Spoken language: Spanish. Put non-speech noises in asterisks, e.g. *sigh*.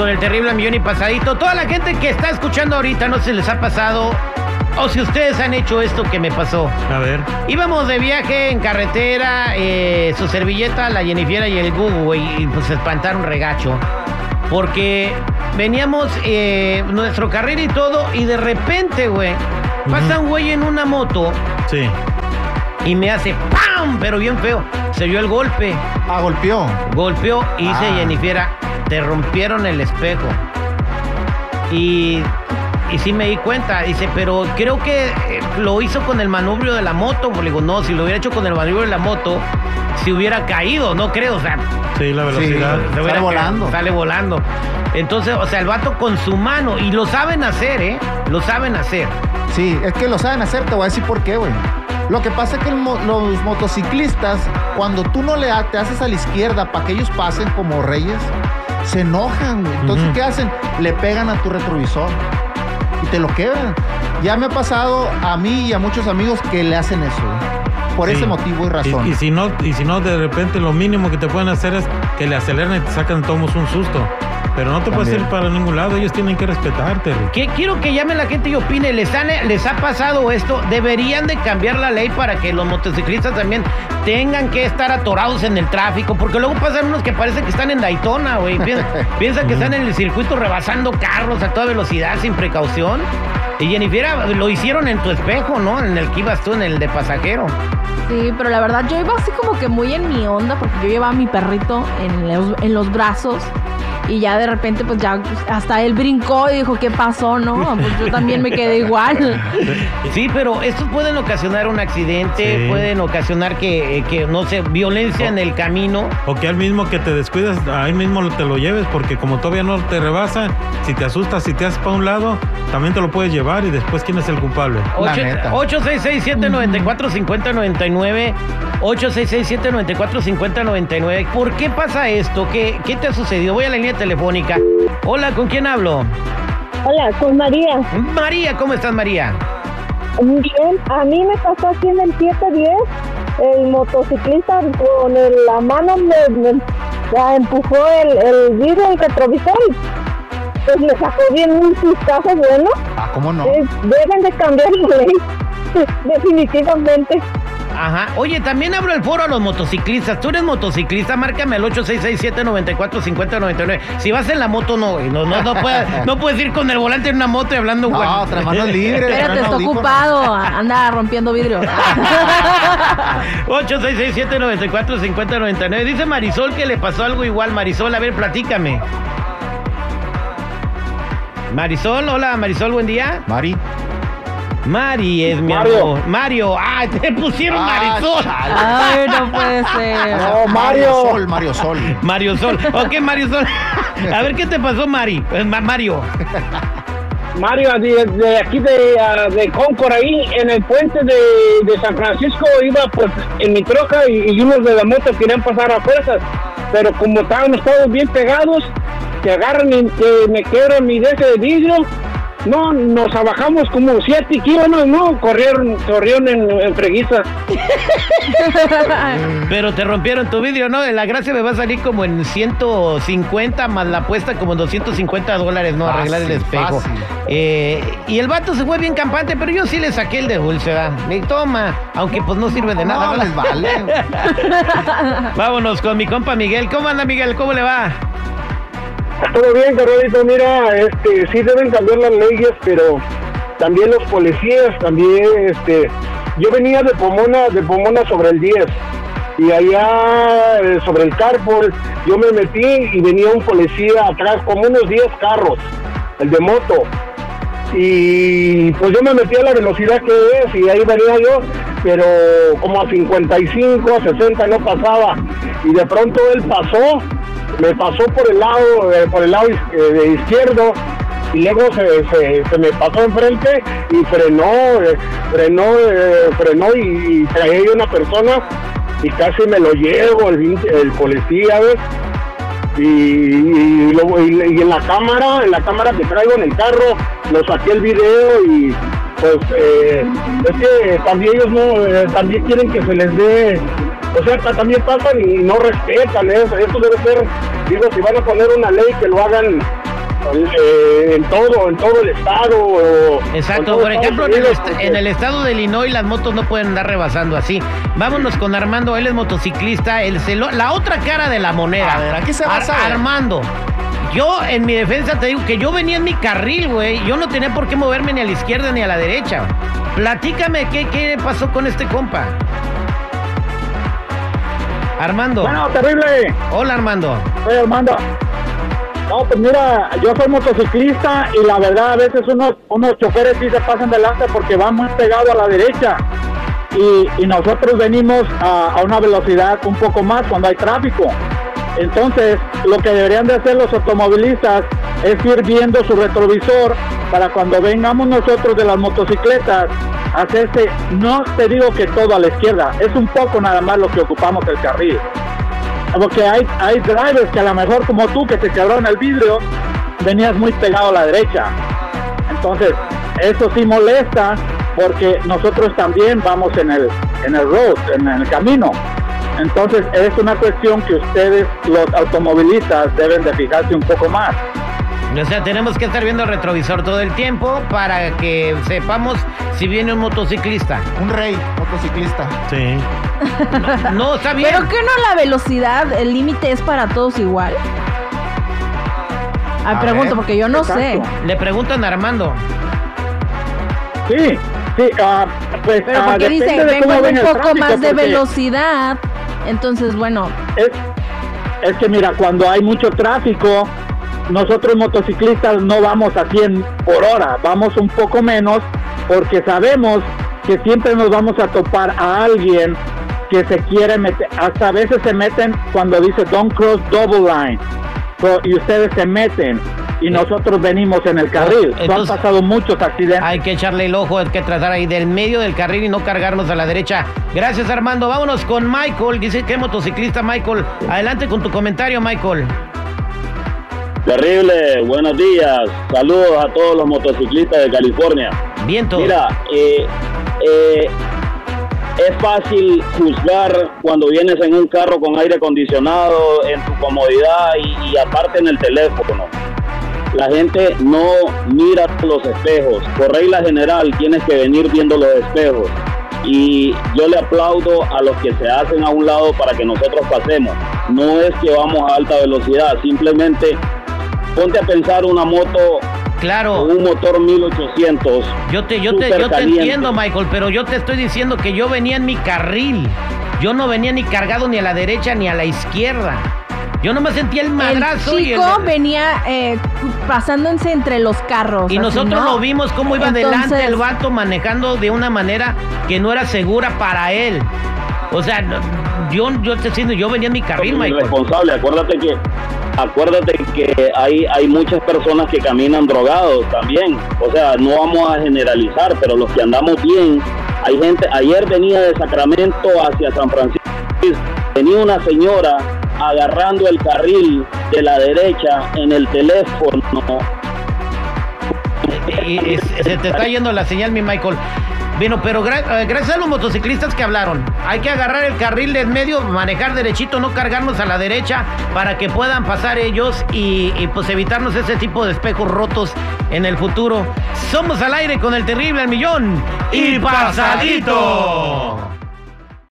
con el terrible millón y pasadito. Toda la gente que está escuchando ahorita no se les ha pasado. O si ustedes han hecho esto que me pasó. A ver. Íbamos de viaje en carretera, eh, su servilleta, la Jennifer y el Google, güey, y pues se espantaron regacho. Porque veníamos eh, nuestro carril y todo, y de repente, güey, pasa un güey en una moto Sí. y me hace ¡pam! Pero bien feo. Se vio el golpe. Ah, golpeó. Golpeó y dice Ah. Jennifer, te rompieron el espejo. Y, y sí me di cuenta. Dice, pero creo que eh, lo hizo con el manubrio de la moto. Le digo, no, si lo hubiera hecho con el manubrio de la moto, si hubiera caído, no creo. O sea, Sí, la velocidad. Sale volando. caído, Sale volando. Entonces, o sea, el vato con su mano. Y lo saben hacer, ¿eh? Lo saben hacer. Sí, es que lo saben hacer, te voy a decir por qué, güey. Lo que pasa es que el los motociclistas, cuando tú no le ha- te haces a la izquierda para que ellos pasen como reyes, se enojan, güey. Entonces. ¿qué hacen? Le pegan a tu retrovisor y te lo quebran. Ya me ha pasado a mí y a muchos amigos que le hacen eso, güey. Por Sí. ese motivo y razón. Y, y si no, y si no, de repente lo mínimo que te pueden hacer es que le aceleran y te sacan tomos un susto. Pero no te puedes ir para ningún lado, ellos tienen que respetarte. Que quiero que llame la gente y opine. ¿Les, han- ¿Les ha pasado esto? ¿Deberían de cambiar la ley para que los motociclistas también tengan que estar atorados en el tráfico? Porque luego pasan unos que parece que están en Daytona, güey. Piensan, *laughs* piensan que están en el circuito rebasando carros a toda velocidad sin precaución. Y Jennifer, lo hicieron en tu espejo, ¿no? En el que ibas tú, en el de pasajero. Sí, pero la verdad yo iba así como que muy en mi onda porque yo llevaba a mi perrito en los, en los brazos y ya de repente pues ya pues, hasta él brincó y dijo qué pasó no pues yo también me quedé igual *laughs* sí pero estos pueden ocasionar un accidente pueden ocasionar que, eh, que, no sé violencia en el camino. o que al mismo que te descuidas ahí mismo te lo lleves porque como todavía no te rebasa si te asustas si te haces para un lado también te lo puedes llevar y después quién es el culpable 866 794 5090 99 8667-945099. ¿Por qué pasa esto? ¿Qué, ¿Qué te ha sucedido? Voy a la línea telefónica. Hola, ¿con quién hablo? Hola, con María. María, ¿cómo estás, María? Bien, a mí me pasó aquí en el 710 el motociclista con la mano me, la empujó el, el vidrio del retrovisor pues me sacó bien un sustazo bueno. Ah, ¿cómo no? Eh, deben de cambiar la ley, *laughs* definitivamente. Ajá. Oye, también abro el foro a los motociclistas. Tú eres motociclista, márcame al 866-794-5099. Si vas en la moto, no, güey. No, no, no, puedes, *laughs* no puedes ir con el volante en una moto y hablando, güey. No, trae manos *laughs* libres. Espérate, está ocupado, anda rompiendo vidrios. 866-794-5099. Dice Marisol que le pasó algo igual. Marisol, a ver, platícame. Marisol, hola, Marisol, buen día. Mari. Mari es mi Mario. amor. Mario, ah, te pusieron Ah, Marisol. chale. Ay, no puede ser. No, Mario Mario. Sol, Mario Sol. Mario Sol. Ok, Mario Sol. A ver qué te pasó, Mari. Eh, Ma- Mario. Mario, de, de aquí de, ah, de Concord, ahí en el puente de, de San Francisco, iba pues en mi troca y, y unos de la moto querían pasar a fuerzas. Pero como estábamos todos bien pegados, que agarran y que me quiebran mi deje de vidrio, no, nos abajamos como siete kilómetros, no, corrieron, corrieron en, en freguiza. *laughs* Pero te rompieron tu vidrio, ¿no? La gracia me va a salir como en 150 más la apuesta como en 250 dólares, ¿no? Arreglar el espejo. Eh, y el vato se fue bien campante, pero yo sí le saqué el de dulce, ¿verdad? Y toma, aunque pues no sirve de nada. No, ¿verdad? les vale. *laughs* Vámonos con mi compa Miguel. ¿Cómo anda, Miguel? ¿Cómo le va? Todo bien, Carolito, mira, este, sí deben cambiar las leyes, pero también los policías, también, este, yo venía de Pomona, de Pomona sobre el 10, y allá eh, sobre el carpool, yo me metí y venía un policía atrás, como unos 10 carros, el de moto, y pues yo me metí a la velocidad que es, y ahí venía yo, pero como a 55, a 60 no pasaba, y de pronto él pasó, me pasó por el lado, eh, por el lado eh, de izquierdo y luego se, me pasó enfrente y frenó, eh, frenó, frenó y, y traía una persona y casi me lo llevo el, policía, ¿ves? Y en la cámara, en la cámara que traigo en el carro, lo saqué el video y pues eh, es que también ellos no, eh, también quieren que se les dé, o sea, ta- también pasan y no respetan eso, eso debe ser digo, si van a poner una ley que lo hagan eh, en todo, en todo el estado. Exacto, por ejemplo, en el, Unidos, est- porque- en el estado de Illinois las motos no pueden andar rebasando así. Vámonos con Armando, él es motociclista, el celo- la otra cara de la moneda. A ver, aquí se va a saber. Armando, yo en mi defensa te digo que yo venía en mi carril, güey. Yo no tenía por qué moverme ni a la izquierda ni a la derecha. Platícame qué, qué pasó con este compa. Armando. Bueno, terrible. Hola Armando. Soy Armando. No, pues mira, yo soy motociclista y la verdad a veces unos, unos choferes sí se pasan delante porque van muy pegados a la derecha. Y, y nosotros venimos a, a una velocidad un poco más cuando hay tráfico. Entonces, lo que deberían de hacer los automovilistas es ir viendo su retrovisor para cuando vengamos nosotros de las motocicletas, hacerse, no te digo que todo a la izquierda, es un poco nada más lo que ocupamos el carril. Porque hay, hay drivers que a lo mejor como tú que te quebraron el vidrio, venías muy pegado a la derecha. Entonces, eso sí molesta porque nosotros también vamos en el, en el road, en el camino. Entonces, es una cuestión que ustedes, los automovilistas, deben de fijarse un poco más. O sea, tenemos que estar viendo el retrovisor todo el tiempo para que sepamos si viene un motociclista. Un rey motociclista. Sí. No, está bien. Pero que no la velocidad, el límite es para todos igual. Ah, A pregunto, ver, porque yo no sé. Le preguntan a Armando. Sí, sí, ah, pues Pero ah, porque dice, depende de vengo un poco tráfico, más de porque- velocidad. Entonces, bueno, es, es que mira, cuando hay mucho tráfico, nosotros motociclistas no vamos a 100 por hora, vamos un poco menos porque sabemos que siempre nos vamos a topar a alguien que se quiere meter, hasta a veces se meten cuando dice don't cross double line So, y ustedes se meten y nosotros venimos en el carril. Entonces- han pasado muchos accidentes. Hay que echarle el ojo, hay que tratar ahí del medio del carril y no cargarnos a la derecha. Gracias, Armando. Vámonos con Michael. Dice que es motociclista, Michael. Adelante con tu comentario, Michael. Terrible, buenos días. Saludos a todos los motociclistas de California. Viento. Mira, eh, eh, es fácil juzgar cuando vienes en un carro con aire acondicionado, en tu comodidad y, y aparte en el teléfono. La gente no mira los espejos. Por regla general tienes que venir viendo los espejos. Y yo le aplaudo a los que se hacen a un lado para que nosotros pasemos. No es que vamos a alta velocidad, simplemente ponte a pensar una moto Claro. un motor 1800. Yo te, yo te, yo te caliente. entiendo, Michael, pero yo te estoy diciendo que yo venía en mi carril. Yo no venía ni cargado ni a la derecha ni a la izquierda. Yo no me sentía el madrazo el y el- chico venía eh, pasándose entre los carros. Y así, nosotros ¿no? lo vimos cómo iba Entonces- adelante el vato manejando de una manera que no era segura para él. O sea, yo, yo te siento, yo venía en mi carril, Michael. irresponsables. Acuérdate que acuérdate que hay hay muchas personas que caminan drogados también. O sea, no vamos a generalizar, pero los que andamos bien, hay gente. Ayer venía de Sacramento hacia San Francisco. Venía una señora agarrando el carril de la derecha en el teléfono. Y- y- se te está yendo la señal, mi Michael. Bueno, pero gra- eh, gracias a los motociclistas que hablaron, hay que agarrar el carril del medio, manejar derechito, no cargarnos a la derecha para que puedan pasar ellos y, y, pues evitarnos ese tipo de espejos rotos en el futuro. Somos al aire con el terrible al millón y pasadito.